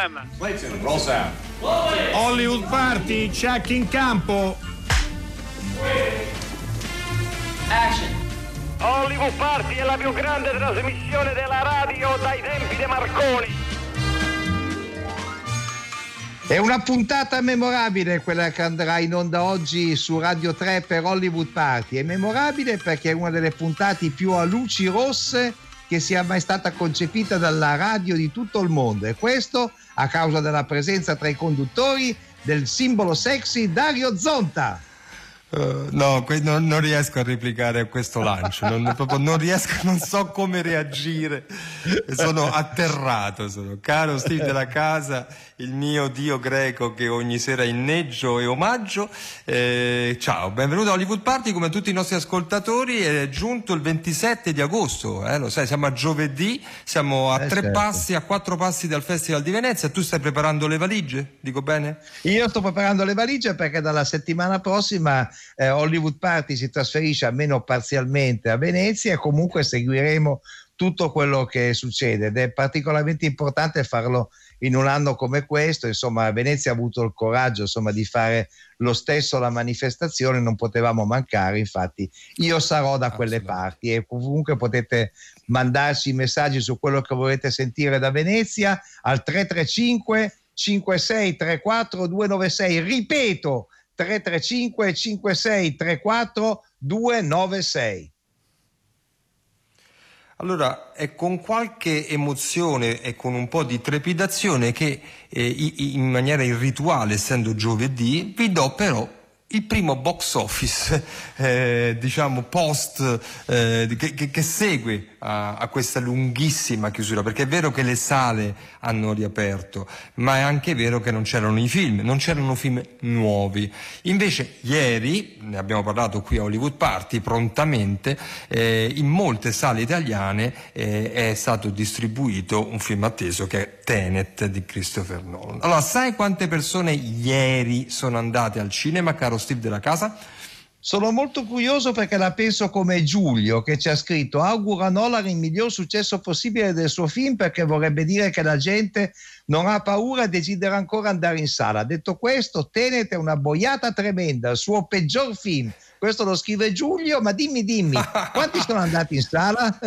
Problem. Clayton, roll sound. Hollywood Party, check in campo. Action. Hollywood Party è la più grande trasmissione della radio dai tempi di Marconi. È una puntata memorabile quella che andrà in onda oggi su Radio 3 per Hollywood Party. È memorabile perché è una delle puntate più a luci rosse che sia mai stata concepita dalla radio di tutto il mondo e questo a causa della presenza tra i conduttori del simbolo sexy Dario Zonta. Uh, no, que- non, non, riesco a replicare questo lancio, non, proprio, non riesco, non so come reagire, sono atterrato, sono. caro Steve della casa, il mio dio greco che ogni sera inneggio e omaggio, eh, ciao, benvenuto a Hollywood Party come tutti i nostri ascoltatori, è giunto il 27 di agosto, eh, lo sai, siamo a giovedì, siamo a eh, tre certo. passi, a quattro passi dal Festival di Venezia, tu stai preparando le valigie, dico bene? Io sto preparando le valigie perché dalla settimana prossima eh, Hollywood Party si trasferisce almeno parzialmente a Venezia e comunque seguiremo tutto quello che succede ed è particolarmente importante farlo in un anno come questo, insomma Venezia ha avuto il coraggio insomma, di fare lo stesso la manifestazione, non potevamo mancare, infatti io sarò da quelle parti e comunque potete mandarci messaggi su quello che volete sentire da Venezia al 335 5634 296, ripeto 335 56 34 296. Allora, è con qualche emozione e con un po' di trepidazione che eh, in maniera irrituale, essendo giovedì, vi do però il primo box office, eh, diciamo, post eh, che, che, segue a, a, questa lunghissima chiusura, perché è vero che le sale hanno riaperto, ma è anche vero che non c'erano i film, non c'erano film nuovi. Invece ieri, ne abbiamo parlato qui a Hollywood Party, prontamente, eh, in molte sale italiane eh, è stato distribuito un film atteso che è Tenet di Christopher Nolan. Allora, sai quante persone ieri sono andate al cinema, caro Steve della casa? Sono molto curioso perché la penso come Giulio che ci ha scritto augura a Nolan il miglior successo possibile del suo film perché vorrebbe dire che la gente non ha paura e desidera ancora andare in sala. Detto questo, Tenet è una boiata tremenda, il suo peggior film. Questo lo scrive Giulio, ma dimmi, dimmi, quanti sono andati in sala?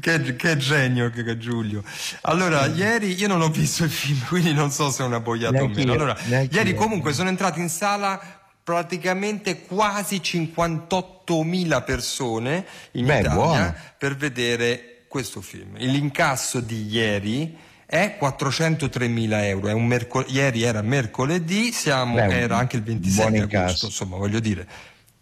che, che, genio che, che Giulio. Allora, ieri io non ho visto il film, quindi non so se è una boiata o meno. Allora, ieri comunque sono entrati in sala praticamente quasi 58.000 persone in Beh, Italia buono. per vedere questo film. L'incasso di ieri è 403.000 euro, mercol- ieri era mercoledì, siamo, Beh, era anche il 27 agosto, insomma voglio dire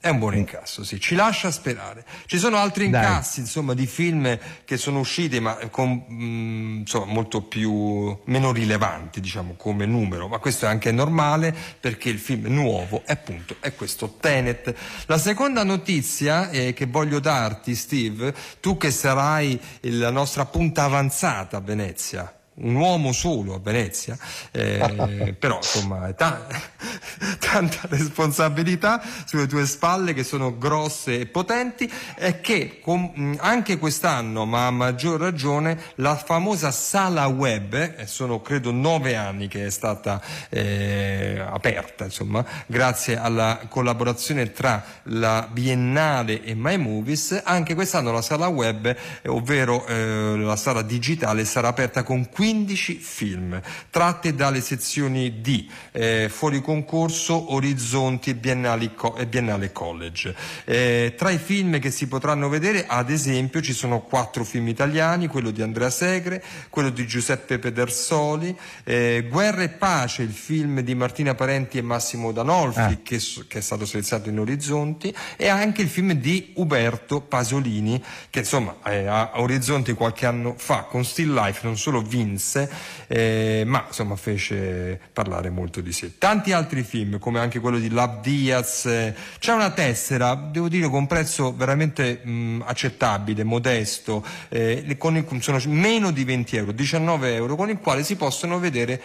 è un buon incasso, sì, ci lascia sperare. Ci sono altri incassi, insomma, di film che sono usciti, ma con, mh, mm, insomma, molto più, meno rilevanti, diciamo, come numero, ma questo è anche normale perché il film nuovo, è, appunto, è questo Tenet. La seconda notizia eh, che voglio darti, Steve, tu che sarai la nostra punta avanzata a Venezia, un uomo solo a Venezia, eh, però insomma ta- tanta responsabilità sulle tue spalle che sono grosse e potenti e che com- anche quest'anno, ma a maggior ragione, la famosa sala web, eh, sono credo nove anni che è stata eh, aperta, insomma, grazie alla collaborazione tra la Biennale e My Movies, anche quest'anno la sala web, ovvero eh, la sala digitale, sarà aperta con 15 15 film tratti dalle sezioni D, eh, fuori concorso, Orizzonti e Biennale, e Biennale College. Eh, tra i film che si potranno vedere, ad esempio, ci sono quattro film italiani, quello di Andrea Segre, quello di Giuseppe Pedersoli, eh, Guerra e Pace, il film di Martina Parenti e Massimo Danolfi, ah. che, che, è stato selezionato in Orizzonti, e anche il film di Uberto Pasolini, che insomma eh, a Orizzonti qualche anno fa con Still Life non solo vinse, vinse, eh, ma insomma fece parlare molto di sé. Tanti altri film, come anche quello di Lab Diaz, eh, c'è una tessera, devo dire, con prezzo veramente mh, accettabile, modesto, eh, con il, sono meno di 20 euro, 19 euro, con il quale si possono vedere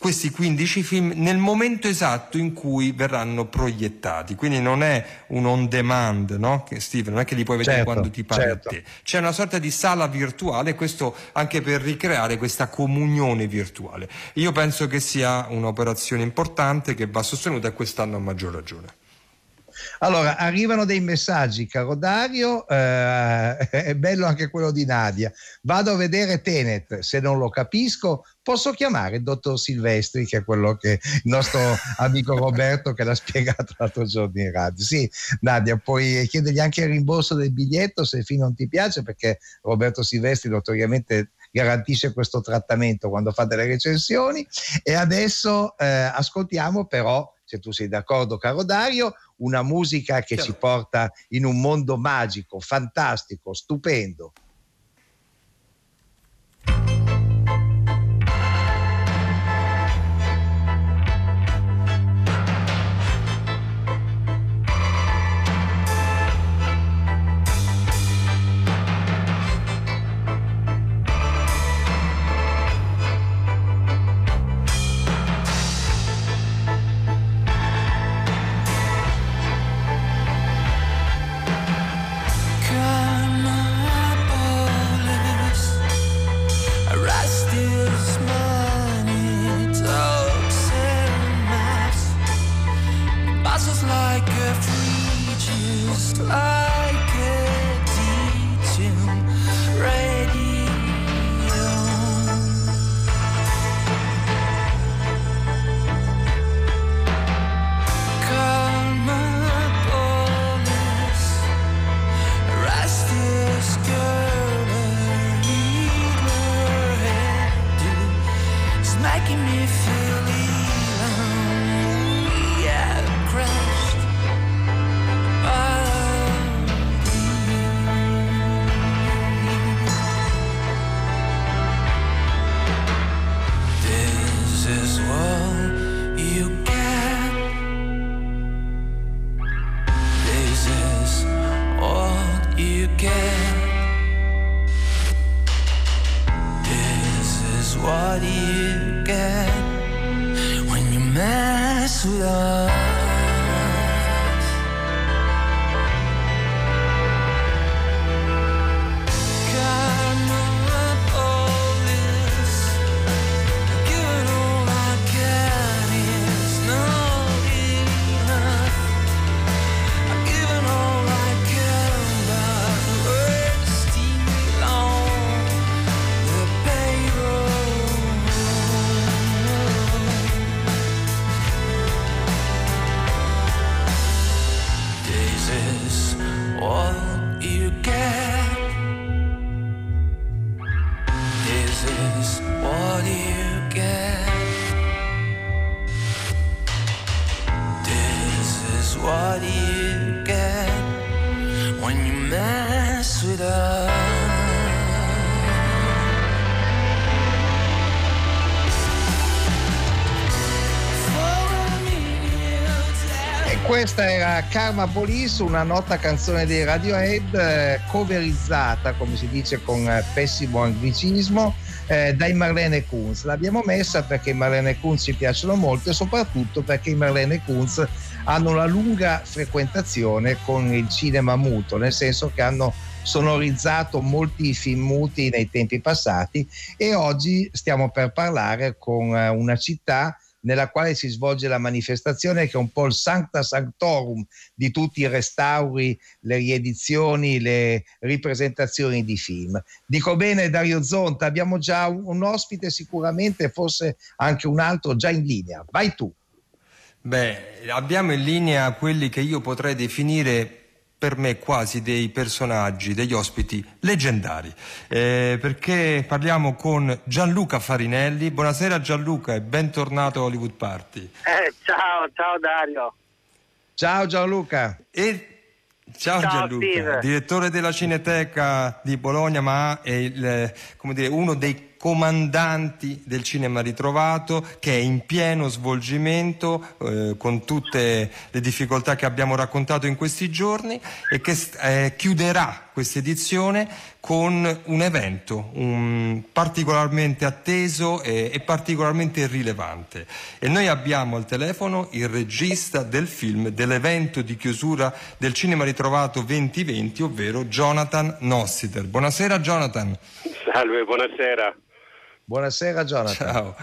questi 15 film nel momento esatto in cui verranno proiettati. Quindi non è un on demand, no? Che, Steve, non è che li puoi vedere certo, quando ti pare certo. a te. C'è una sorta di sala virtuale, questo anche per ricreare questa comunione virtuale. Io penso che sia un'operazione importante che va sostenuta e quest'anno a maggior ragione. Allora, arrivano dei messaggi, caro Dario, eh, è bello anche quello di Nadia. Vado a vedere Tenet, se non lo capisco, posso chiamare il dottor Silvestri, che è quello che il nostro amico Roberto che l'ha spiegato l'altro giorno in radio. Sì, Nadia, puoi chiedergli anche il rimborso del biglietto se il film non ti piace, perché Roberto Silvestri notoriamente garantisce questo trattamento quando fa delle recensioni. E adesso eh, ascoltiamo però se tu sei d'accordo, caro Dario, una musica che ci porta in un mondo magico, fantastico, stupendo. Questa era Karma Police, una nota canzone dei Radiohead eh, coverizzata, come si dice con eh, pessimo anglicismo, eh, dai Marlene Kunz. L'abbiamo messa perché i Marlene Kunz ci piacciono molto e soprattutto perché i Marlene Kunz hanno una lunga frequentazione con il cinema muto, nel senso che hanno sonorizzato molti film muti nei tempi passati e oggi stiamo per parlare con eh, una città nella quale si svolge la manifestazione che è un po' il sancta sanctorum di tutti i restauri, le riedizioni, le ripresentazioni di film. Dico bene Dario Zonta, abbiamo già un, ospite sicuramente, forse anche un altro già in linea. Vai tu. Beh, abbiamo in linea quelli che io potrei definire per me quasi dei personaggi, degli ospiti leggendari, eh, perché parliamo con Gianluca Farinelli. Buonasera Gianluca e bentornato a Hollywood Party. Eh, ciao, ciao Dario. Ciao Gianluca. E Ciao, Ciao Gianluca, Steve. direttore della Cineteca di Bologna, ma è il, dire, uno dei comandanti del cinema ritrovato che è in pieno svolgimento eh, con tutte le difficoltà che abbiamo raccontato in questi giorni e che eh, chiuderà questa edizione con un evento un, particolarmente atteso e, e, particolarmente rilevante. E noi abbiamo al telefono il regista del film, dell'evento di chiusura del Cinema Ritrovato 2020, ovvero Jonathan Nossiter. Buonasera Jonathan. Salve, buonasera. Buonasera Jonathan. Ciao.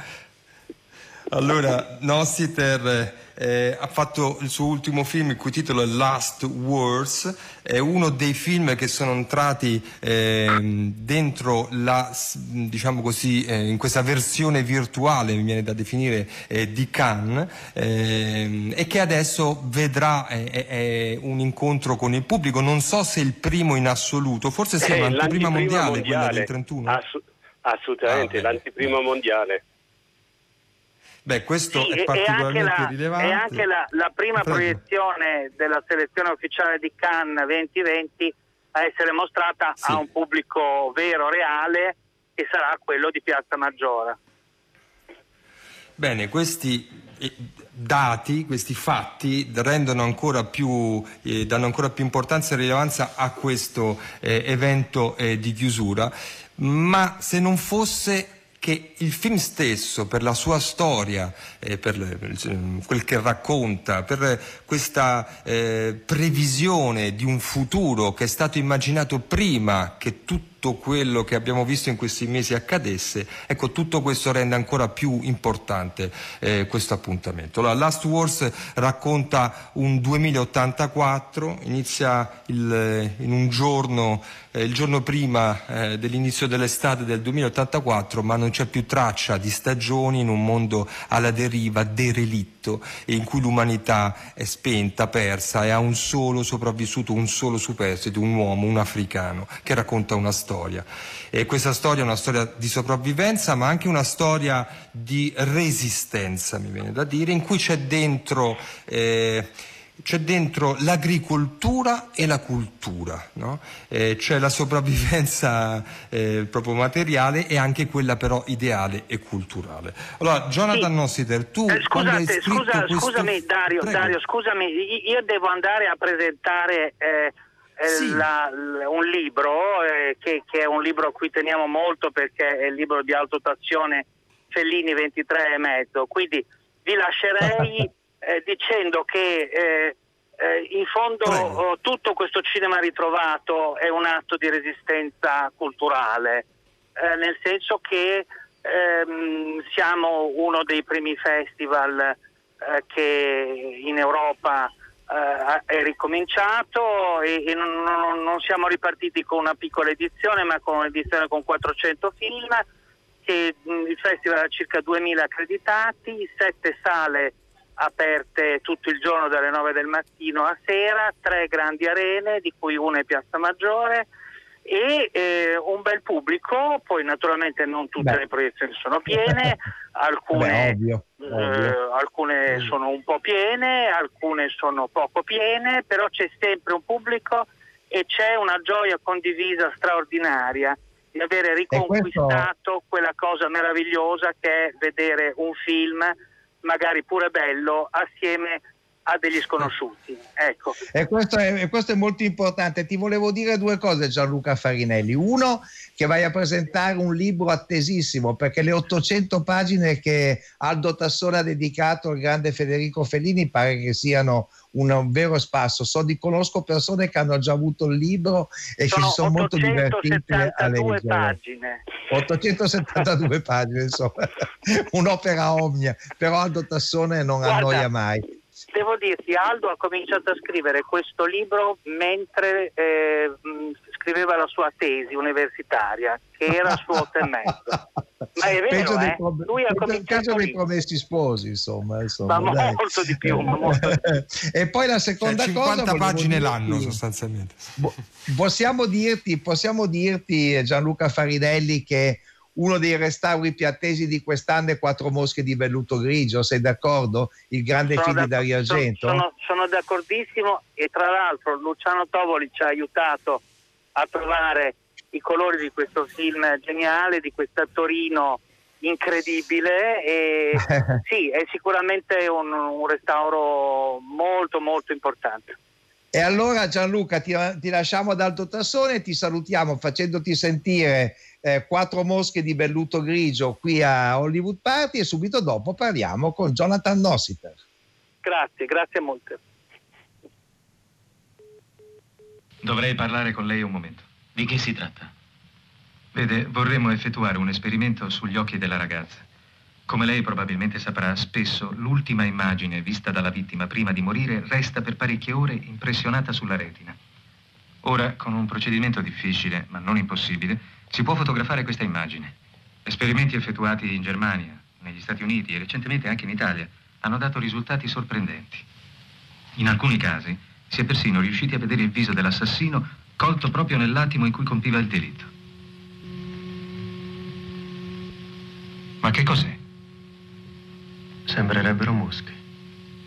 Allora, Nossiter eh, ha fatto il suo ultimo film, il cui titolo è Last Wars, è uno dei film che sono entrati eh, dentro la, diciamo così, eh, in questa versione virtuale, mi viene da definire, eh, di Cannes, ehm, e che adesso vedrà eh, un incontro con il pubblico. Non so se è il primo in assoluto, forse sì, eh, ma l'anteprima mondiale, mondiale, quella del 31. Assu- assolutamente, ah, l'anteprima mondiale. Beh, questo sì, è particolarmente è la, rilevante. È anche la, la prima Prego. proiezione della selezione ufficiale di Cannes 2020 a essere mostrata sì. a un pubblico vero, reale, che sarà quello di Piazza Maggiore. Bene, questi eh, dati, questi fatti rendono ancora più, eh, danno ancora più importanza e rilevanza a questo eh, evento eh, di chiusura, ma se non fosse che il film stesso, per la sua storia, eh, per le, quel che racconta, per questa eh, previsione di un futuro che è stato immaginato prima che tutto tutto quello che abbiamo visto in questi mesi accadesse, ecco tutto questo rende ancora più importante eh, questo appuntamento. La Last Wars racconta un 2084, inizia il, in un giorno, eh, il giorno prima eh, dell'inizio dell'estate del 2084, ma non c'è più traccia di stagioni in un mondo alla deriva, derelitto, in cui l'umanità è spenta, persa e ha un solo sopravvissuto, un solo superstite, un uomo, un africano, che racconta una storia storia. E questa storia è una storia di sopravvivenza, ma anche una storia di resistenza, mi viene da dire, in cui c'è dentro. Eh, c'è dentro l'agricoltura e la cultura, no? eh, c'è la sopravvivenza eh, proprio materiale e anche quella però ideale e culturale. Allora, Jonathan sì. Nossiter, tu eh, scusate, scusa, questo... scusami Dario, Dario, scusami, io devo andare a presentare eh, sì. la, un libro eh, che, che, è un libro a cui teniamo molto perché è il libro di autotazione Fellini 23 e mezzo quindi vi lascerei eh, dicendo che eh, eh in fondo oh, tutto questo cinema ritrovato è un atto di resistenza culturale eh, nel senso che ehm, siamo uno dei primi festival che in Europa eh, è ricominciato e, e non, non, non, siamo ripartiti con una piccola edizione ma con un'edizione con 400 film che, mh, il festival ha circa 2000 accreditati, sette sale aperte tutto il giorno dalle 9 del mattino a sera, tre grandi arene di cui una è Piazza Maggiore e eh, un bel pubblico, poi naturalmente non tutte Beh. le proiezioni sono piene, alcune, Beh, ovvio, eh, ovvio. alcune sono un po' piene, alcune sono poco piene, però c'è sempre un pubblico e c'è una gioia condivisa straordinaria di avere riconquistato questo... quella cosa meravigliosa che è vedere un film, magari pure bello, assieme a degli sconosciuti. Ecco. E questo, è, questo, è, molto importante. Ti volevo dire due cose Gianluca Farinelli. Uno, che vai a presentare un libro attesissimo, perché le 800 pagine che Aldo Tassone ha dedicato al grande Federico Fellini pare che siano un vero spasso. So di conosco persone che hanno già avuto il libro e sono che si sono molto divertite a leggere. Pagine. 872 pagine, insomma, un'opera omnia, però Aldo Tassone non Guarda, annoia mai devo dirti, Aldo ha cominciato a scrivere questo libro mentre eh, scriveva la sua tesi universitaria, che era su otto e mezzo. Ma è vero, eh? Prom- lui ha cominciato dei promessi sposi, insomma. insomma ma molto di più. Molto di più. e poi la seconda cioè, 50 cosa... 50 pagine l'anno sostanzialmente. Possiamo dirti, possiamo dirti, Gianluca Faridelli, che uno dei restauri più attesi di quest'anno è Quattro mosche di velluto grigio, sei d'accordo? Il grande sono film di Dario Argento? Sono, sono, d'accordissimo e tra l'altro Luciano Tovoli ci ha aiutato a trovare i colori di questo film geniale, di questo attorino incredibile e sì, è sicuramente un, un, restauro molto molto importante. E allora Gianluca ti, ti lasciamo ad Alto Tassone e ti salutiamo facendoti sentire eh, quattro mosche di velluto grigio qui a Hollywood Party e subito dopo parliamo con Jonathan Nossiter. Grazie, grazie molte. Dovrei parlare con lei un momento. Di che si tratta? Vede, vorremmo effettuare un esperimento sugli occhi della ragazza. Come lei probabilmente saprà, spesso l'ultima immagine vista dalla vittima prima di morire resta per parecchie ore impressionata sulla retina. Ora, con un procedimento difficile, ma non impossibile, si può fotografare questa immagine. Esperimenti effettuati in Germania, negli Stati Uniti e recentemente anche in Italia hanno dato risultati sorprendenti. In alcuni casi si è persino riusciti a vedere il viso dell'assassino colto proprio nell'attimo in cui compiva il delitto. Ma che cos'è? Sembrerebbero mosche.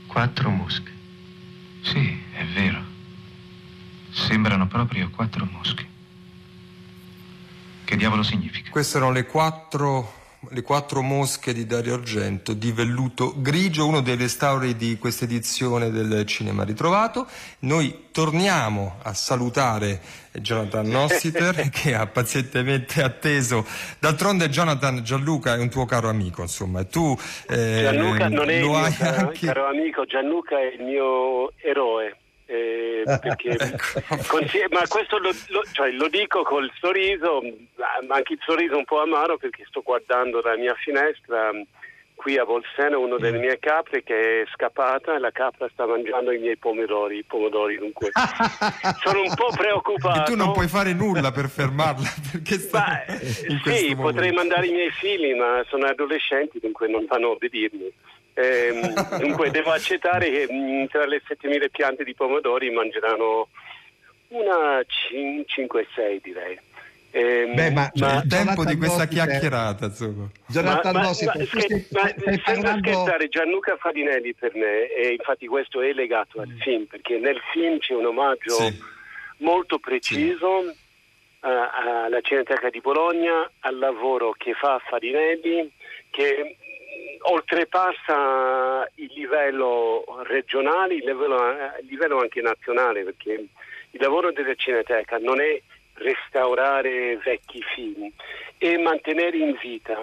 Quattro mosche. Sì, è vero. Sembrano proprio quattro mosche. Che diavolo significa? Queste erano le quattro le quattro mosche di Dario Argento di velluto grigio, uno dei restauri di questa edizione del Cinema Ritrovato. Noi torniamo a salutare Jonathan Nossiter che ha pazientemente atteso. D'altronde Jonathan Gianluca è un tuo caro amico, insomma, tu eh, Gianluca non è il mio caro, anche... caro amico, Gianluca è il mio eroe. Eh, perché, ecco. ma questo lo, lo, cioè, lo, dico col sorriso, ma anche il sorriso un po' amaro perché sto guardando dalla mia finestra qui a Bolsena una delle mm. mie capre che è scappata e la capra sta mangiando i miei pomodori, i pomodori dunque sono un po' preoccupato. E tu non puoi fare nulla per fermarla perché sta Sì, potrei mandare i miei figli ma sono adolescenti dunque non vanno a obbedirmi. Eh, dunque devo accettare che mh, mm, tra le 7.000 piante di pomodori mangeranno una 5-6 direi. Eh, Beh, ma, ma il tempo di questa Nossiter, chiacchierata, insomma. Jonathan ma, Nossiter, ma, stai, ma stai senza scherzare, Gianluca Fadinelli per me, e infatti questo è legato al mm. film, perché nel film c'è un omaggio sì. molto preciso sì. uh, alla Cineteca di Bologna, al lavoro che fa Fadinelli, che oltrepassa il livello regionale, il livello, il livello anche nazionale, perché il lavoro della Cineteca non è restaurare vecchi film, è mantenere in vita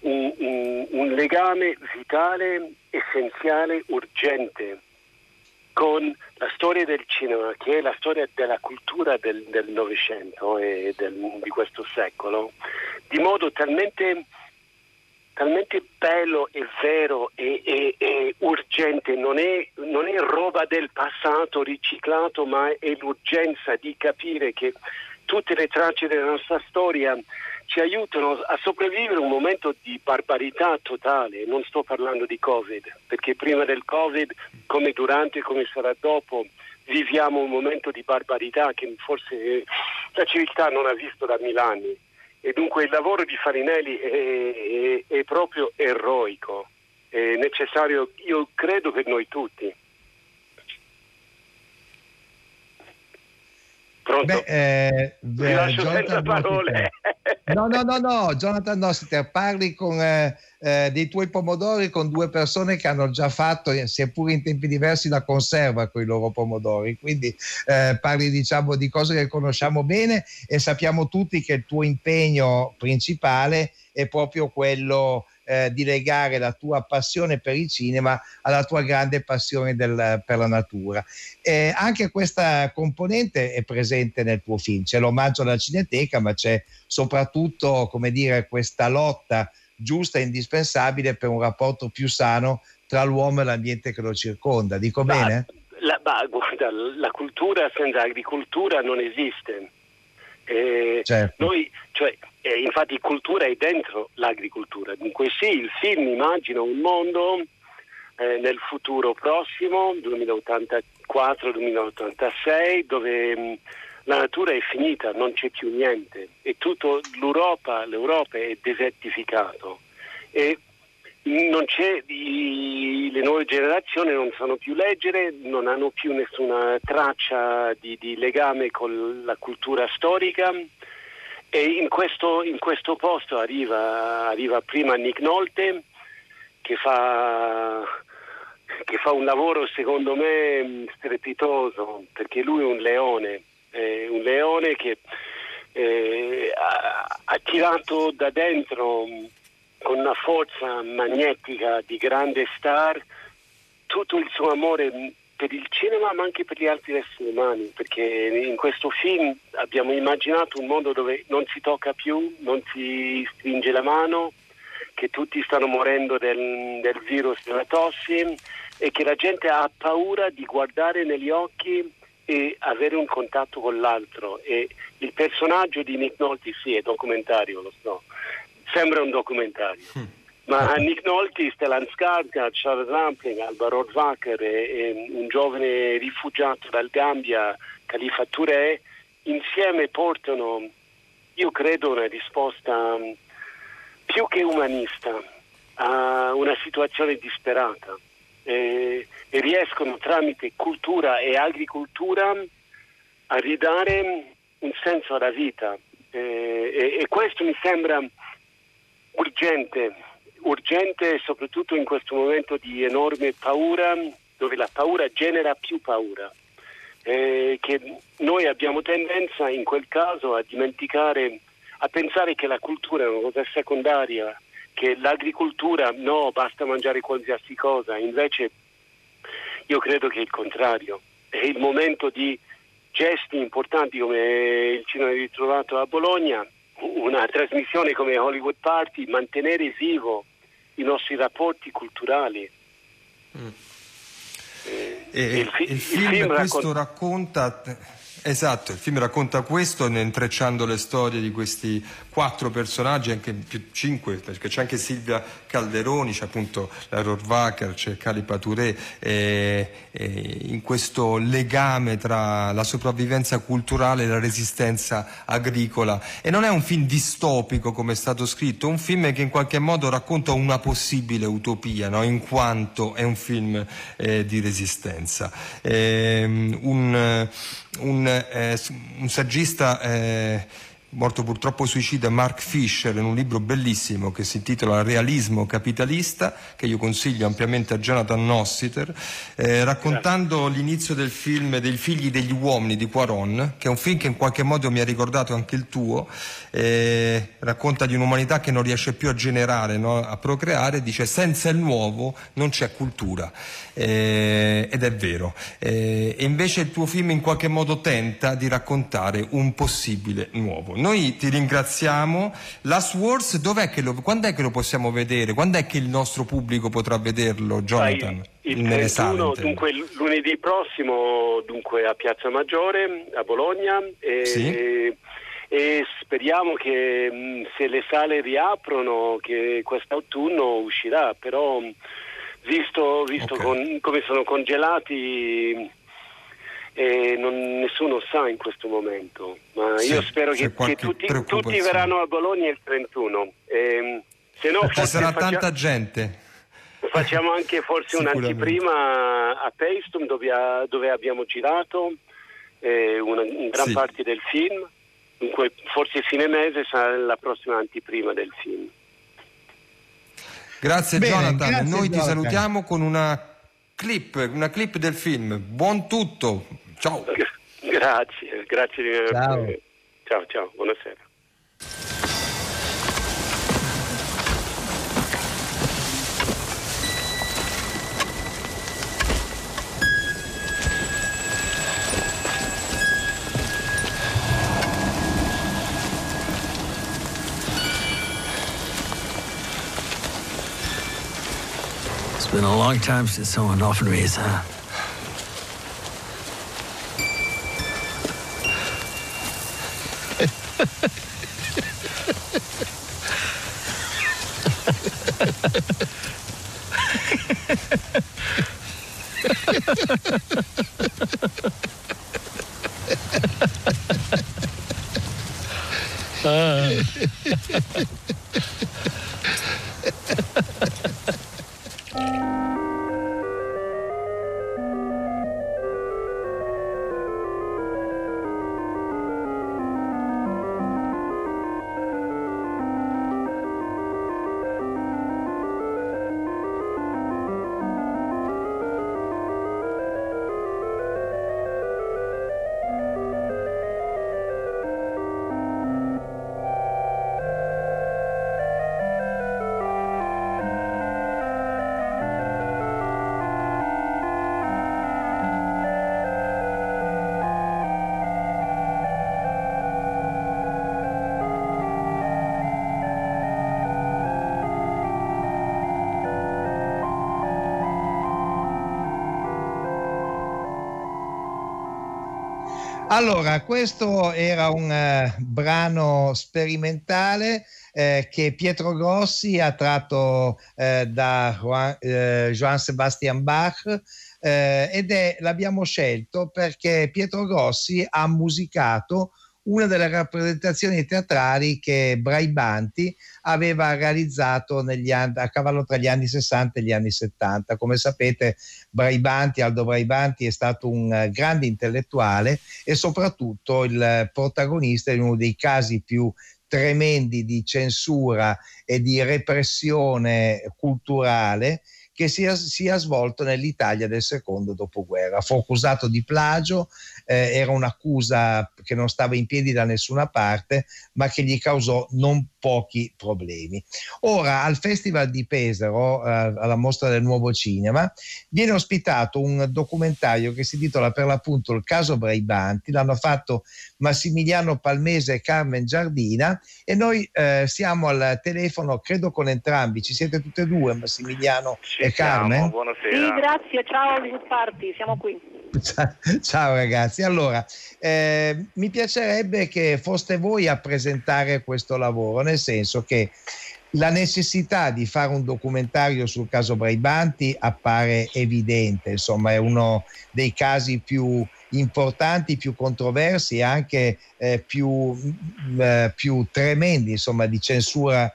un, un, un legame vitale, essenziale, urgente con la storia del cinema, che è la storia della cultura del Novecento e del, di questo secolo, di modo talmente talmente bello e vero e, e, e urgente, non è, non è, roba del passato riciclato, ma è l'urgenza di capire che tutte le tracce della nostra storia ci aiutano a sopravvivere un momento di barbarità totale. Non sto parlando di Covid, perché prima del Covid, come durante e come sarà dopo, viviamo un momento di barbarità che forse la civiltà non ha visto da mille anni e dunque il lavoro di Farinelli è, è, è proprio eroico, è necessario, io credo per noi tutti. Pronto? Beh, eh, Vi lascio senza parole. No, no, no, no, Jonathan Nossiter, parli con, eh, eh, dei tuoi pomodori con due persone che hanno già fatto, seppur in tempi diversi, la conserva con i loro pomodori. Quindi eh, parli diciamo di cose che conosciamo bene e sappiamo tutti che il tuo impegno principale è proprio quello eh, di legare la tua passione per il cinema alla tua grande passione del, per la natura. Eh, anche questa componente è presente nel tuo film, c'è l'omaggio alla cineteca, ma c'è soprattutto, come dire, questa lotta giusta e indispensabile per un rapporto più sano tra l'uomo e l'ambiente che lo circonda. Dico ma, bene? La, ma, guarda, la cultura senza agricoltura non esiste. Eh, certo. Noi, cioè, eh, infatti cultura è dentro l'agricoltura. Dunque sì, il film immagina un mondo eh, nel futuro prossimo, 2084-2086, dove mh, la natura è finita, non c'è più niente. E tutta l'Europa, l'Europa è desertificato. E i, le nuove generazioni non sanno più leggere, non hanno più nessuna traccia di, di legame con la cultura storica in questo, in questo posto arriva, arriva, prima Nick Nolte che fa, che fa un lavoro secondo me strepitoso perché lui è un leone, è un leone che eh, ha, ha tirato da dentro con una forza magnetica di grande star tutto il suo amore per il cinema ma anche per gli altri esseri umani perché in questo film abbiamo immaginato un mondo dove non si tocca più, non si stringe la mano, che tutti stanno morendo del, del virus della tosse e che la gente ha paura di guardare negli occhi e avere un contatto con l'altro. E il personaggio di Nick Nolte sì è documentario lo so. Sembra un documentario. Mm. Ma Nick Nolte, Stellan Skarsgård, Charles Rampling, Alba Rodvaker e, e, un giovane rifugiato dal Gambia Khalifa Touré insieme portano io credo una risposta mm, più che umanista a una situazione disperata. Eh, e riescono tramite cultura e agricoltura a ridare un senso alla vita. E, e, questo mi sembra urgente, urgente soprattutto in questo momento di enorme paura dove la paura genera più paura. Eh, che noi abbiamo tendenza in quel caso a dimenticare, a pensare che la cultura è una cosa secondaria, che l'agricoltura no, basta mangiare qualsiasi cosa, invece io credo che è il contrario, è il momento di gesti importanti come il cinema ritrovato a Bologna, una trasmissione come Hollywood Party, mantenere vivo i nostri rapporti culturali. Mm. Eh, e, il, fi- il, film, il film questo racconta, racconta Esatto, il film racconta questo intrecciando le storie di questi quattro personaggi, anche più cinque, perché c'è anche Silvia Calderoni, c'è appunto la Rorvacher, c'è Calipa Touré, e, e in questo legame tra la sopravvivenza culturale e la resistenza agricola. E non è un film distopico come è stato scritto, è un film che in qualche modo racconta una possibile utopia, no? in quanto è un film eh, di resistenza. Eh, un, un, eh, un saggista eh, morto purtroppo suicida Mark Fisher in un libro bellissimo che si intitola Realismo capitalista, che io consiglio ampiamente a Jonathan Nossiter, eh, raccontando l'inizio del film dei figli degli uomini di Quaron, che è un film che in qualche modo mi ha ricordato anche il tuo, eh, racconta di un'umanità che non riesce più a generare, no? a procreare, dice senza il nuovo non c'è cultura. Eh, ed è vero. Eh, e invece il tuo film in qualche modo tenta di raccontare un possibile nuovo. Noi ti ringraziamo. Last Wars, dov'è che lo, quando è che lo possiamo vedere? Quando è che il nostro pubblico potrà vederlo, Jonathan? Il, il 31, dunque lunedì prossimo, dunque a Piazza Maggiore, a Bologna. E, sì. e speriamo che mm, se le sale riaprono, che quest'autunno uscirà, però visto, visto okay. con, come sono congelati e non, nessuno sa in questo momento, ma sì, io spero che, che tutti, tutti, verranno a Bologna il 31. E, se no, Ci sarà faccia, tanta gente. Facciamo anche forse un'antiprima a Paestum dove, dove abbiamo girato eh, una, in gran sì. parte del film. Dunque, forse fine mese sarà la prossima antiprima del film. Grazie Bene, Jonathan, grazie noi Jonathan. ti salutiamo con una clip, una clip del film. Buon tutto, ciao. Grazie, grazie. Eh, ciao, eh, ciao, ciao buonasera. It's been a long time since someone offered me his hand. 아. Allora, questo era un uh, brano sperimentale eh, che Pietro Grossi ha tratto eh, da Juan, eh, Johann Sebastian Bach eh, ed è, l'abbiamo scelto perché Pietro Grossi ha musicato una delle rappresentazioni teatrali che Braibanti aveva realizzato anni, a cavallo tra gli anni 60 e gli anni 70. Come sapete, Braibanti, Aldo Braibanti è stato un eh, grande intellettuale e soprattutto il protagonista di uno dei casi più tremendi di censura e di repressione culturale che sia, sia svolto nell'Italia del secondo dopoguerra. Fu accusato di plagio, eh, era un'accusa che non stava in piedi da nessuna parte, ma che gli causò non pochi problemi. Ora al Festival di Pesaro, eh, alla mostra del nuovo cinema, viene ospitato un documentario che si intitola per l'appunto Il caso Braibanti, l'hanno fatto Massimiliano Palmese e Carmen Giardina e noi eh, siamo al telefono, credo con entrambi, ci siete tutte e due, Massimiliano Ci e siamo, Carmen? Buonasera. Sì, grazie, ciao Party, siamo qui. Ciao ragazzi, allora eh, mi piacerebbe che foste voi a presentare questo lavoro, nel senso che la necessità di fare un documentario sul caso Braibanti appare evidente, insomma è uno dei casi più importanti, più controversi e anche eh, più, mh, eh, più tremendi insomma, di censura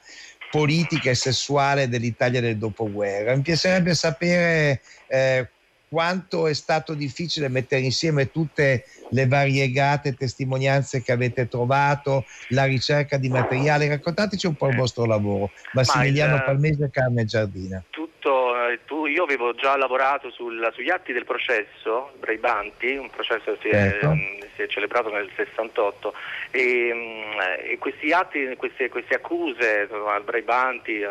politica e sessuale dell'Italia del dopoguerra. Mi piacerebbe sapere eh, quanto è stato difficile mettere insieme tutte le variegate testimonianze che avete trovato, la ricerca di materiale. Raccontateci un po' il vostro lavoro. Massimiliano il, Palmese e Carmen Giardina. Tutto, eh, tu, io avevo già lavorato sul, sugli atti del processo, Braibanti, un processo che si, certo. è, si è celebrato nel 68 e, mm, e questi atti, queste, queste accuse al Braibanti,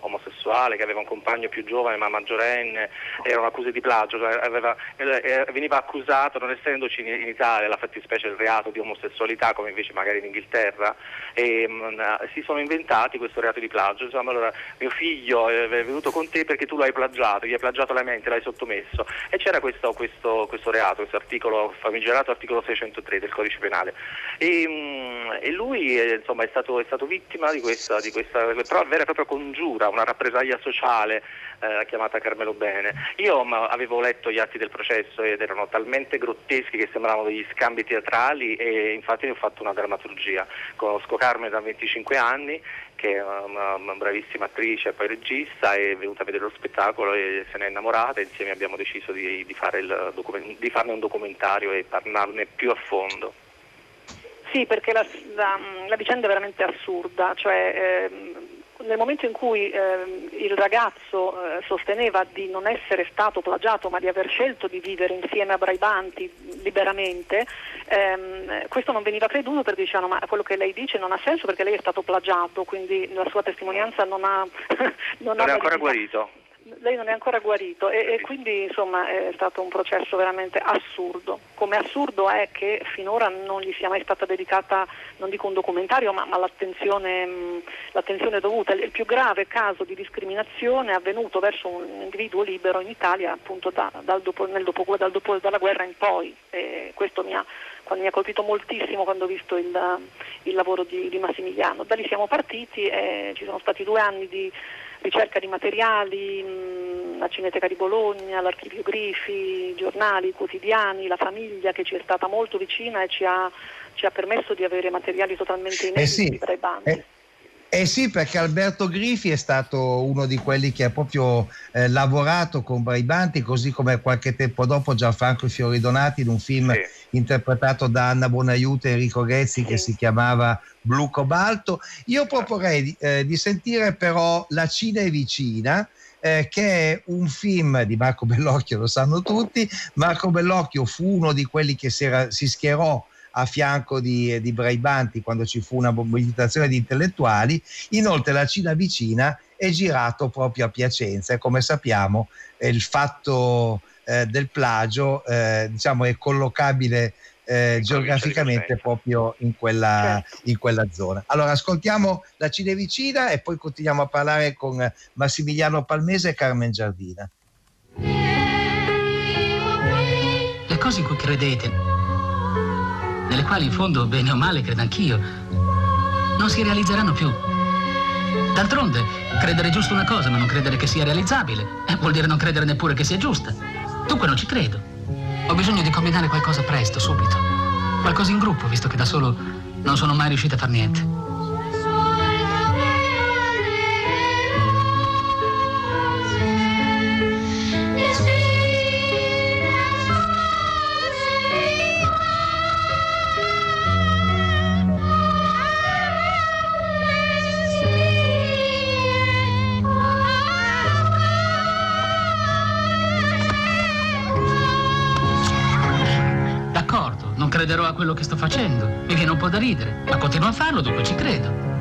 omosessuale che aveva un compagno più giovane ma maggiorenne, erano accuse di plagio, cioè aveva, eh, veniva accusato non essendoci in Italia la fattispecie del reato di omosessualità come invece magari in Inghilterra e mh, si sono inventati questo reato di plagio. Insomma, allora mio figlio è venuto con te perché tu l'hai plagiato, gli hai plagiato la mente, l'hai sottomesso e c'era questo, questo, questo reato, questo articolo famigerato articolo 603 del codice penale e, mh, e lui è, insomma, è, stato, è, stato, vittima di questa, di questa vera e propria congiura, una rappresaglia sociale eh, chiamata Carmelo Bene. Io ma, avevo letto gli atti del processo ed erano talmente grotteschi che sembravano degli scambi teatrali e infatti ne ho fatto una drammaturgia. Conosco Carmen da 25 anni che è una, una, bravissima attrice e poi regista, è venuta a vedere lo spettacolo e se ne è innamorata insieme abbiamo deciso di, di, document- di farne un documentario e parlarne più a fondo. Sì, perché la, la, la vicenda è veramente assurda, cioè, eh, nel momento in cui eh, il ragazzo eh, sosteneva di non essere stato plagiato ma di aver scelto di vivere insieme a Braibanti liberamente, ehm, questo non veniva creduto perché dicevano ma quello che lei dice non ha senso perché lei è stato plagiato, quindi la sua testimonianza non ha... non, non ha è ancora guarito lei non è ancora guarito e, e, quindi insomma è stato un processo veramente assurdo. Come assurdo è che finora non gli sia mai stata dedicata, non dico un documentario, ma, ma l'attenzione, mh, l'attenzione, dovuta. Il più grave caso di discriminazione avvenuto verso un individuo libero in Italia appunto da, dal dopo, dopo, dal dopo, dalla guerra in poi. E questo mi ha, mi ha, colpito moltissimo quando ho visto il, il lavoro di, di, Massimiliano. Da lì siamo partiti e ci sono stati due anni di ricerca di materiali, mh, la Cineteca di Bologna, l'Archivio Grifi, giornali, quotidiani, la famiglia che ci è stata molto vicina e ci ha, ci ha permesso di avere materiali totalmente inediti eh sì, tra i bandi. Eh. Eh sì, perché Alberto Grifi è stato uno di quelli che ha proprio eh, lavorato con Braibanti, così come qualche tempo dopo Gianfranco Fioridonati in un film sì. interpretato da Anna Bonaiuto e Enrico Ghezzi sì. che si chiamava Blu Cobalto. Io proporrei eh, di sentire però La Cina è vicina, eh, che è un film di Marco Bellocchio, lo sanno tutti. Marco Bellocchio fu uno di quelli che si, era, si schierò a fianco di, di Braibanti quando ci fu una mobilitazione di intellettuali. Inoltre la Cina vicina è girato proprio a Piacenza e come sappiamo eh, il fatto eh, del plagio eh, diciamo è collocabile eh, geograficamente proprio in quella, certo. in quella, zona. Allora ascoltiamo la Cinevicina e poi continuiamo a parlare con Massimiliano Palmese e Carmen Giardina. Le cose in cui credete nelle quali in fondo, bene o male, credo anch'io, non si realizzeranno più. D'altronde, credere giusto una cosa ma non credere che sia realizzabile eh, vuol dire non credere neppure che sia giusta. Dunque non ci credo. Ho bisogno di combinare qualcosa presto, subito. Qualcosa in gruppo, visto che da solo non sono mai riuscito a far niente. Quello che sto facendo. Mi viene un po' da ridere, ma continuo a farlo, dunque ci credo.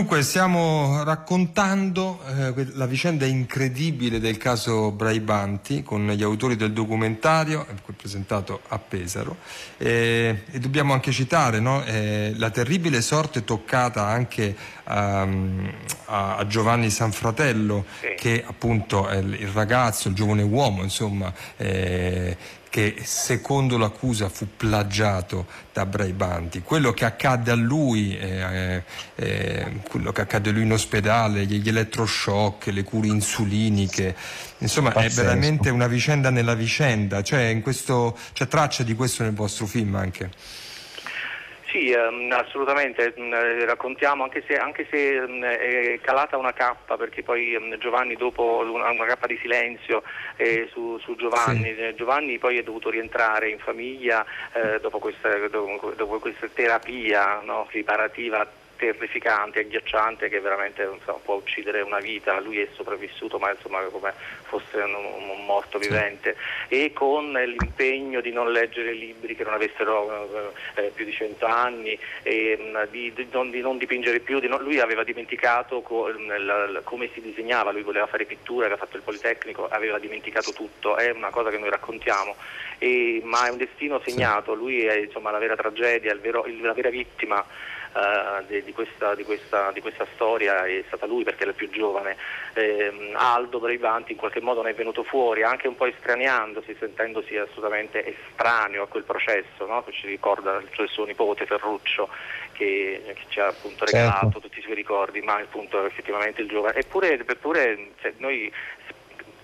Dunque, stiamo raccontando eh, la vicenda incredibile del caso Braibanti con gli autori del documentario eh, presentato a Pesaro eh, e dobbiamo anche citare no? eh, la terribile sorte toccata anche um, a, a, Giovanni Sanfratello sì. che appunto è il, il, ragazzo, il giovane uomo insomma eh, che secondo l'accusa fu plagiato da Braibanti. Quello che accadde a lui, eh, eh, quello che accadde a lui in ospedale, gli elettroshock, le cure insuliniche, insomma Pazzesco. è veramente una vicenda nella vicenda, cioè, questo, c'è traccia di questo nel vostro film anche. Sì, ehm, assolutamente, mm, eh, raccontiamo anche se, anche se mm, è calata una cappa perché poi mm, Giovanni dopo una, una, cappa di silenzio eh, su, su, Giovanni, sì. Giovanni poi è dovuto rientrare in famiglia eh, dopo, questa, dopo, dopo, questa, terapia no, riparativa terrificante, agghiacciante che veramente insomma, può uccidere una vita, lui è sopravvissuto ma insomma come fosse un, un morto vivente. E con l'impegno di non leggere libri che non avessero eh, più di cento anni, mh, mm, di, di, non, di, non, dipingere più, non, lui aveva dimenticato co, l, come si disegnava, lui voleva fare pittura, aveva fatto il Politecnico, aveva dimenticato tutto, è una cosa che noi raccontiamo, e, ma è un destino segnato, lui è insomma, la vera tragedia, vero, la vera vittima uh, di, di, questa, di, questa, di, questa, storia è stata lui perché è il più giovane. Eh, Aldo Braivanti in qualche modo ne è venuto fuori, anche un po' estraniandosi, sentendosi assolutamente estraneo a quel processo, no? che ci ricorda il suo nipote Ferruccio che, che ci ha appunto regalato certo. tutti i suoi ricordi, ma appunto effettivamente il giovane. Eppure, eppure cioè, noi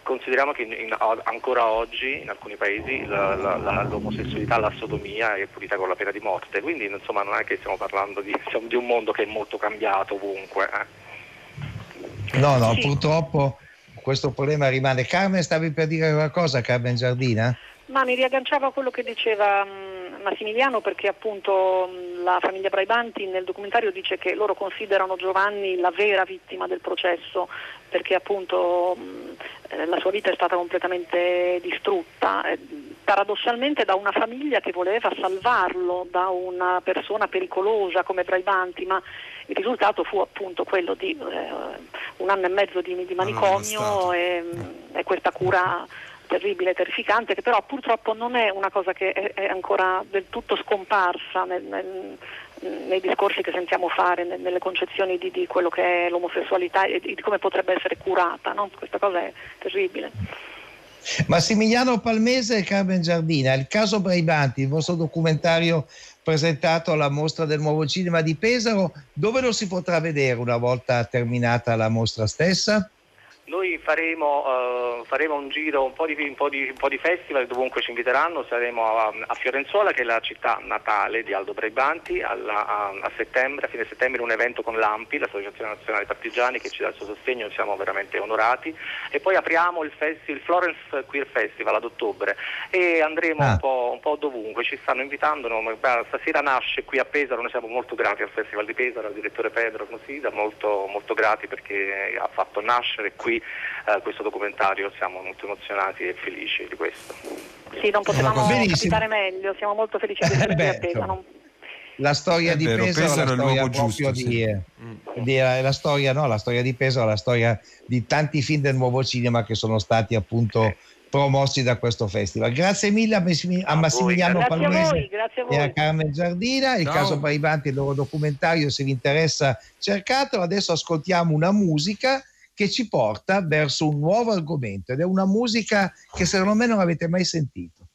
consideriamo che in, in, ancora oggi in alcuni paesi la, la, la, l'omosessualità, la sodomia è punita con la pena di morte, quindi insomma non è che stiamo parlando di, di un mondo che è molto cambiato ovunque. Eh. No, no, sì. purtroppo questo problema rimane. Carmen, stavi per dire qualcosa, Carmen Giardina? Ma mi riagganciavo a quello che diceva mh, Massimiliano perché appunto mh, la famiglia Braibanti nel documentario dice che loro considerano Giovanni la vera vittima del processo perché appunto mh, eh, la sua vita è stata completamente distrutta. Eh, paradossalmente da una famiglia che voleva salvarlo da una persona pericolosa come Braibanti, ma il risultato fu appunto quello di eh, un anno e mezzo di, di manicomio e, e, questa cura terribile, terrificante, che però purtroppo non è una cosa che è, è ancora del tutto scomparsa nel, nel, nei discorsi che sentiamo fare, nelle concezioni di, di, quello che è l'omosessualità e di come potrebbe essere curata. No? Questa cosa è terribile. Massimiliano Palmese e Carmen Giardina, il caso Braibanti, il vostro documentario presentato alla mostra del nuovo cinema di Pesaro, dove lo si potrà vedere una volta terminata la mostra stessa? Noi faremo, uh, faremo un giro, un po, di, un, po di, un po, di, festival dovunque ci inviteranno, saremo a, a, Fiorenzuola che è la città natale di Aldo Braibanti, alla, a, a, settembre, a fine settembre un evento con l'AMPI, l'Associazione Nazionale Partigiani che ci dà il suo sostegno, siamo veramente onorati. E poi apriamo il, festi, il Florence Queer Festival ad ottobre. E andremo ah. un, po', un, po', dovunque, ci stanno invitando, stasera nasce qui a Pesaro, noi siamo molto grati al Festival di Pesaro, al direttore Pedro Cosida, molto, molto grati perché ha fatto nascere qui eh, questo documentario, siamo molto emozionati e felici di questo. Sì, non potevamo capitare meglio, siamo molto felici di essere qui a Pesaro. La storia è di vero, Pesaro, Pesaro la storia giusto, di, sì. Eh, di, eh, la storia, no, la storia di Pesaro, la storia di tanti film del nuovo cinema che sono stati appunto promossi da questo festival. Grazie mille a, Massimiliano, a Massimiliano grazie a voi, grazie a voi. e a Carmen Giardina. Il Ciao. caso Baribanti, il loro documentario, se vi interessa, cercatelo. Adesso ascoltiamo una musica che ci porta verso un nuovo argomento ed è una musica che secondo me non avete mai sentito.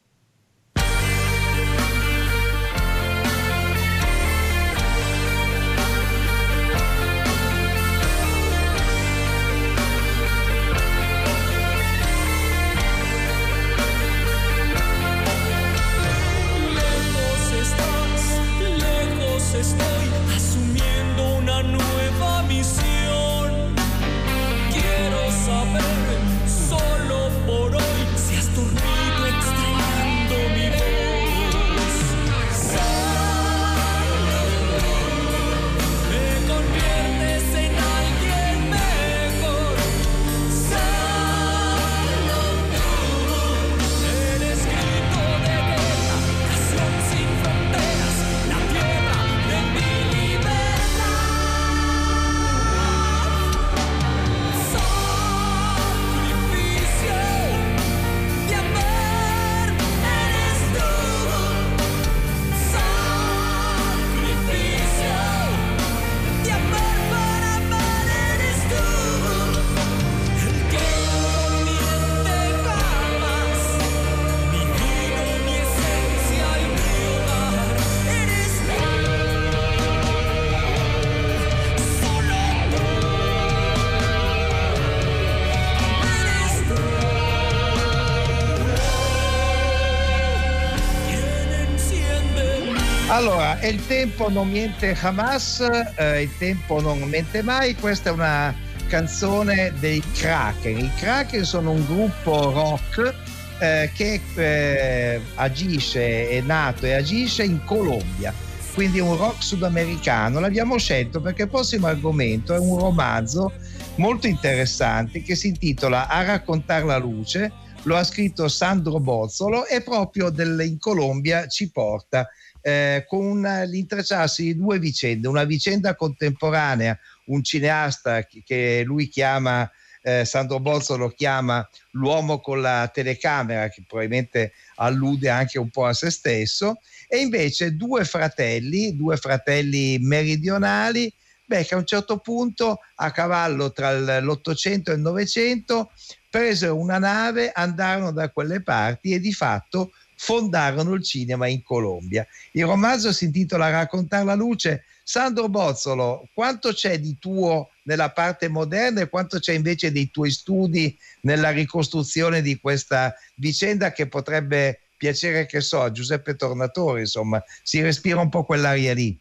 Allora, il tempo non miente Hamas, eh, il tempo non mente mai, questa è una canzone dei Kraken. I Kraken sono un gruppo rock eh, che eh, agisce, è nato e agisce in Colombia, quindi un rock sudamericano. L'abbiamo scelto perché il prossimo argomento è un romanzo molto interessante che si intitola A raccontare la luce, lo ha scritto Sandro Bozzolo e proprio del- in Colombia ci porta eh, con l'intrecciarsi di due vicende, una vicenda contemporanea, un cineasta che- lui chiama, eh, Sandro Bozzo lo chiama l'uomo con la telecamera, che probabilmente allude anche un po' a se stesso, e invece due fratelli, due fratelli meridionali, beh, che a un certo punto, a cavallo tra l'Ottocento e il Novecento, presero una nave, andarono da quelle parti e di fatto fondarono il cinema in Colombia. Il romanzo si intitola Raccontare la luce. Sandro Bozzolo, quanto c'è di tuo nella parte moderna e quanto c'è invece dei tuoi studi nella ricostruzione di questa vicenda che potrebbe piacere, che so, a Giuseppe Tornatore, insomma, si respira un po' quell'aria lì.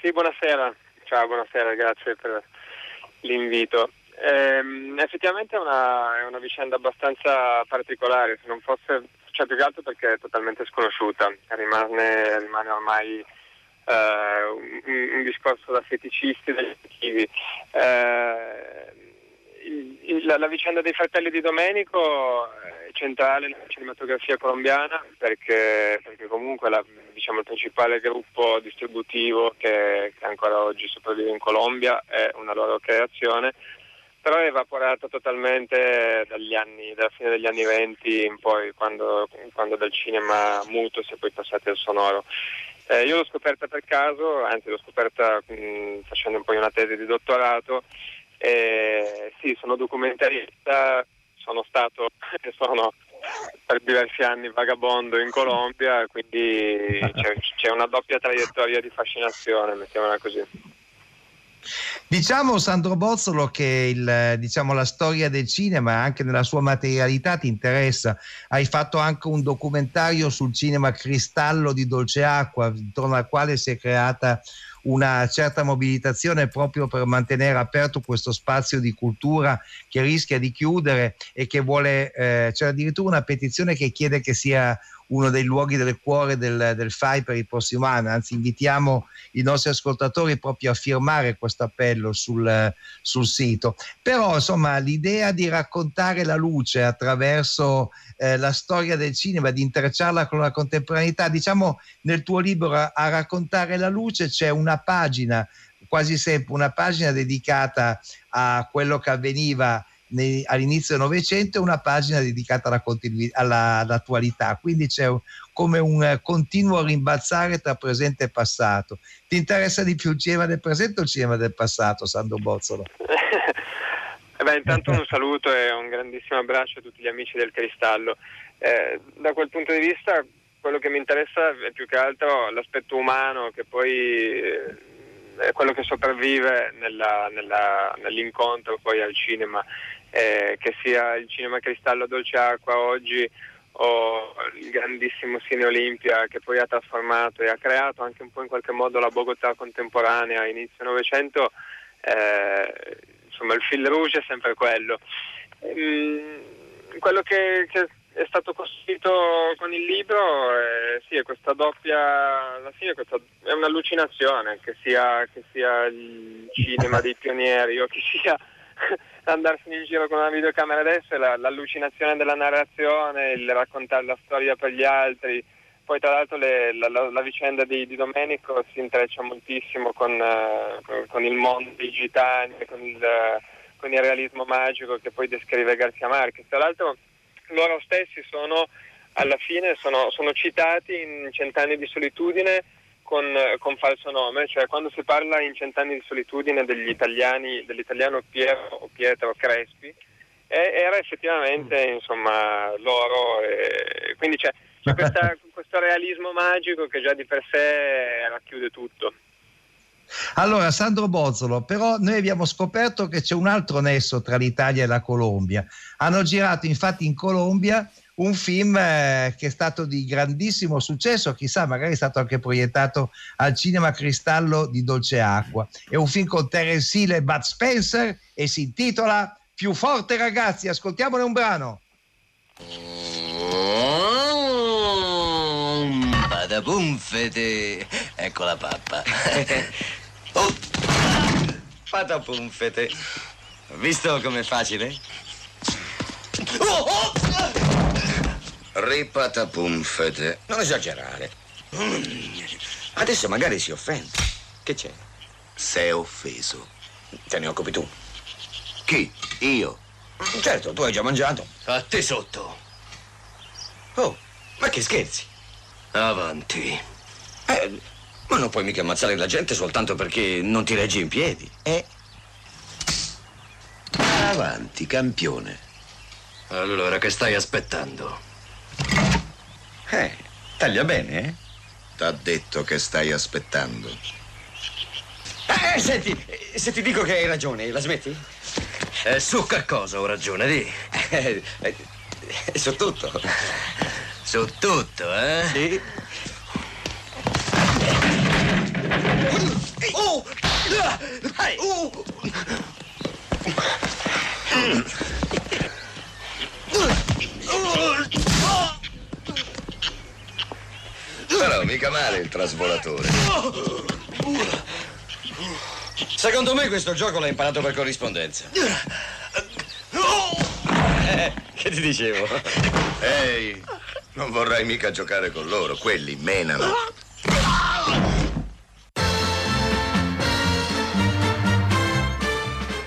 Sì, buonasera. Ciao, buonasera, grazie per l'invito. Ehm, effettivamente è una, è una vicenda abbastanza particolare, se non fosse, cioè più che altro perché è totalmente sconosciuta, rimane, rimane ormai eh, un, un discorso da feticisti degli archivi. Eh, la, la vicenda dei fratelli di Domenico è centrale nella cinematografia colombiana perché, perché comunque la- diciamo, il principale gruppo distributivo che, che ancora oggi sopravvive in Colombia è una loro creazione, però è evaporata totalmente dagli anni, dalla fine degli anni 20 in poi, quando, quando dal cinema muto si è poi passati al sonoro. Eh, io l'ho scoperta per caso, anzi l'ho scoperta mh, facendo un po' una tesi di dottorato. Eh, sì, sono documentarista, sono stato e sono per diversi anni vagabondo in Colombia, quindi c'è, c'è una doppia traiettoria di fascinazione, mettiamola così. Diciamo Sandro Bozzolo che il, diciamo, la storia del cinema anche nella sua materialità ti interessa. Hai fatto anche un documentario sul cinema Cristallo di Dolce Acqua, intorno al quale si è creata una certa mobilitazione proprio per mantenere aperto questo spazio di cultura che rischia di chiudere e che vuole, eh, c'è addirittura una petizione che chiede che sia uno dei luoghi del cuore del, del FAI per il prossimo anno, anzi invitiamo i nostri ascoltatori proprio a firmare questo appello sul, sul sito. Però insomma l'idea di raccontare la luce attraverso eh, la storia del cinema, di intrecciarla con la contemporaneità, diciamo nel tuo libro a, a raccontare la luce c'è una pagina, quasi sempre una pagina dedicata a quello che avveniva nei, all'inizio del Novecento e una pagina dedicata alla continui- alla, all'attualità, quindi c'è un, come un eh, continuo rimbalzare tra presente e passato. Ti interessa di più il cinema del presente o il cinema del passato, Sandro Bozzolo? Eh beh, intanto un saluto e un grandissimo abbraccio a tutti gli amici del Cristallo. Eh, da quel punto di vista quello che mi interessa è più che altro l'aspetto umano che poi eh, è quello che sopravvive nella, nella, nell'incontro poi al cinema, eh, che sia il cinema Cristallo Dolce Acqua oggi o il grandissimo Cine Olimpia che poi ha trasformato e ha creato anche un po' in qualche modo la Bogotà contemporanea inizio Novecento, eh, insomma il fil rouge è sempre quello. Ehm, quello che, che, è stato costruito con il libro è, sì, è questa doppia, alla fine questa, è un'allucinazione che sia, che sia il cinema dei pionieri o che sia andarsene in giro con una videocamera adesso, la, l'allucinazione della narrazione, il raccontare la storia per gli altri. Poi tra l'altro le, la, la, la, vicenda di, di, Domenico si intreccia moltissimo con, uh, con il mondo dei gitani, con il, uh, con il realismo magico che poi descrive Garcia Marquez. Tra l'altro loro stessi sono alla fine sono, sono citati in Cent'anni di solitudine con, con, falso nome, cioè quando si parla in Cent'anni di solitudine degli italiani, dell'italiano Piero, Pietro Crespi, era effettivamente insomma, loro, e, quindi c'è, c'è questa, questo realismo magico che già di per sé racchiude tutto. Allora, Sandro Bozzolo, però noi abbiamo scoperto che c'è un altro nesso tra l'Italia e la Colombia. Hanno girato infatti in Colombia un film eh, che è stato di grandissimo successo, chissà, magari è stato anche proiettato al cinema Cristallo di Dolce Acqua. È un film con Terence Hill e Bud Spencer e si intitola Più forte ragazzi, ascoltiamone un brano. Patapumfete, ecco la pappa. oh. Patapumfete. Visto com'è facile? Oh, oh. Ripatapumfete. Non esagerare. Adesso magari si offende. Che c'è? Sei offeso. Te ne occupi tu. Chi? Io. Certo, tu hai già mangiato. A te sotto. Oh, ma che scherzi? Avanti. Eh, ma non puoi mica ammazzare la gente soltanto perché non ti reggi in piedi, eh? Avanti, campione. Allora, che stai aspettando? Eh, taglia bene, eh? T'ha detto che stai aspettando. Eh, senti, se ti dico che hai ragione, la smetti? Eh, su che cosa ho ragione, di? Eh, eh, su tutto. Su tutto, eh? Sì. Oh! Oh! Però mica male il trasvolatore. Secondo me questo gioco l'ha imparato per corrispondenza. Eh, che ti dicevo? Ehi, non vorrai mica giocare con loro, quelli menano.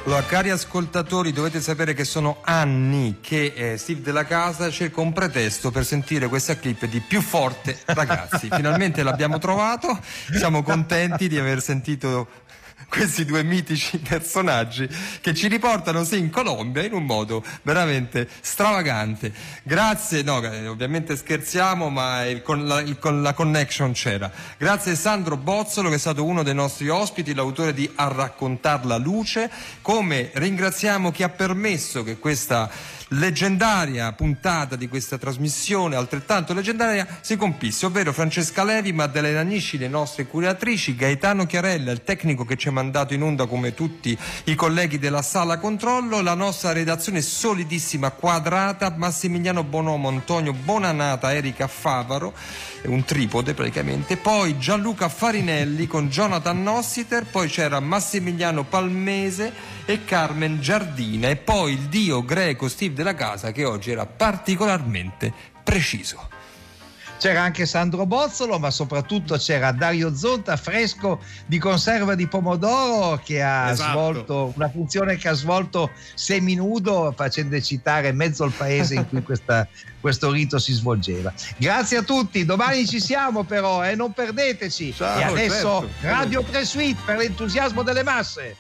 Allora, cari ascoltatori, dovete sapere che sono anni che eh, Steve della Casa cerca un pretesto per sentire questa clip di più forte, ragazzi. Finalmente l'abbiamo trovato, siamo contenti di aver sentito questi due mitici personaggi che ci riportano sì in Colombia in un modo veramente stravagante. Grazie, no, eh, ovviamente scherziamo, ma il, con, la, il, con la connection c'era. Grazie Sandro Bozzolo che è stato uno dei nostri ospiti, l'autore di A raccontar la luce, come ringraziamo chi ha permesso che questa leggendaria puntata di questa trasmissione, altrettanto leggendaria, si compisse, ovvero Francesca Levi, Maddalena Nisci, le nostre curatrici, Gaetano Chiarella, il tecnico che ci ha mandato in onda come tutti i colleghi della sala controllo, la nostra redazione solidissima, quadrata, Massimiliano Bonomo, Antonio Bonanata, Erika Favaro, un tripode praticamente, poi Gianluca Farinelli con Jonathan Nossiter, poi c'era Massimiliano Palmese e Carmen Giardina e poi il dio greco Steve della casa che oggi era particolarmente preciso. c'era anche Sandro Bozzolo, ma soprattutto c'era Dario Zonta, fresco di conserva di pomodoro, che ha Esatto. svolto una funzione che ha svolto seminudo, facendo eccitare mezzo il paese in cui questa- questo rito si svolgeva. Grazie a tutti, domani ci siamo però, e non perdeteci. Ciao, e adesso certo. Radio 3 Suite per l'entusiasmo delle masse.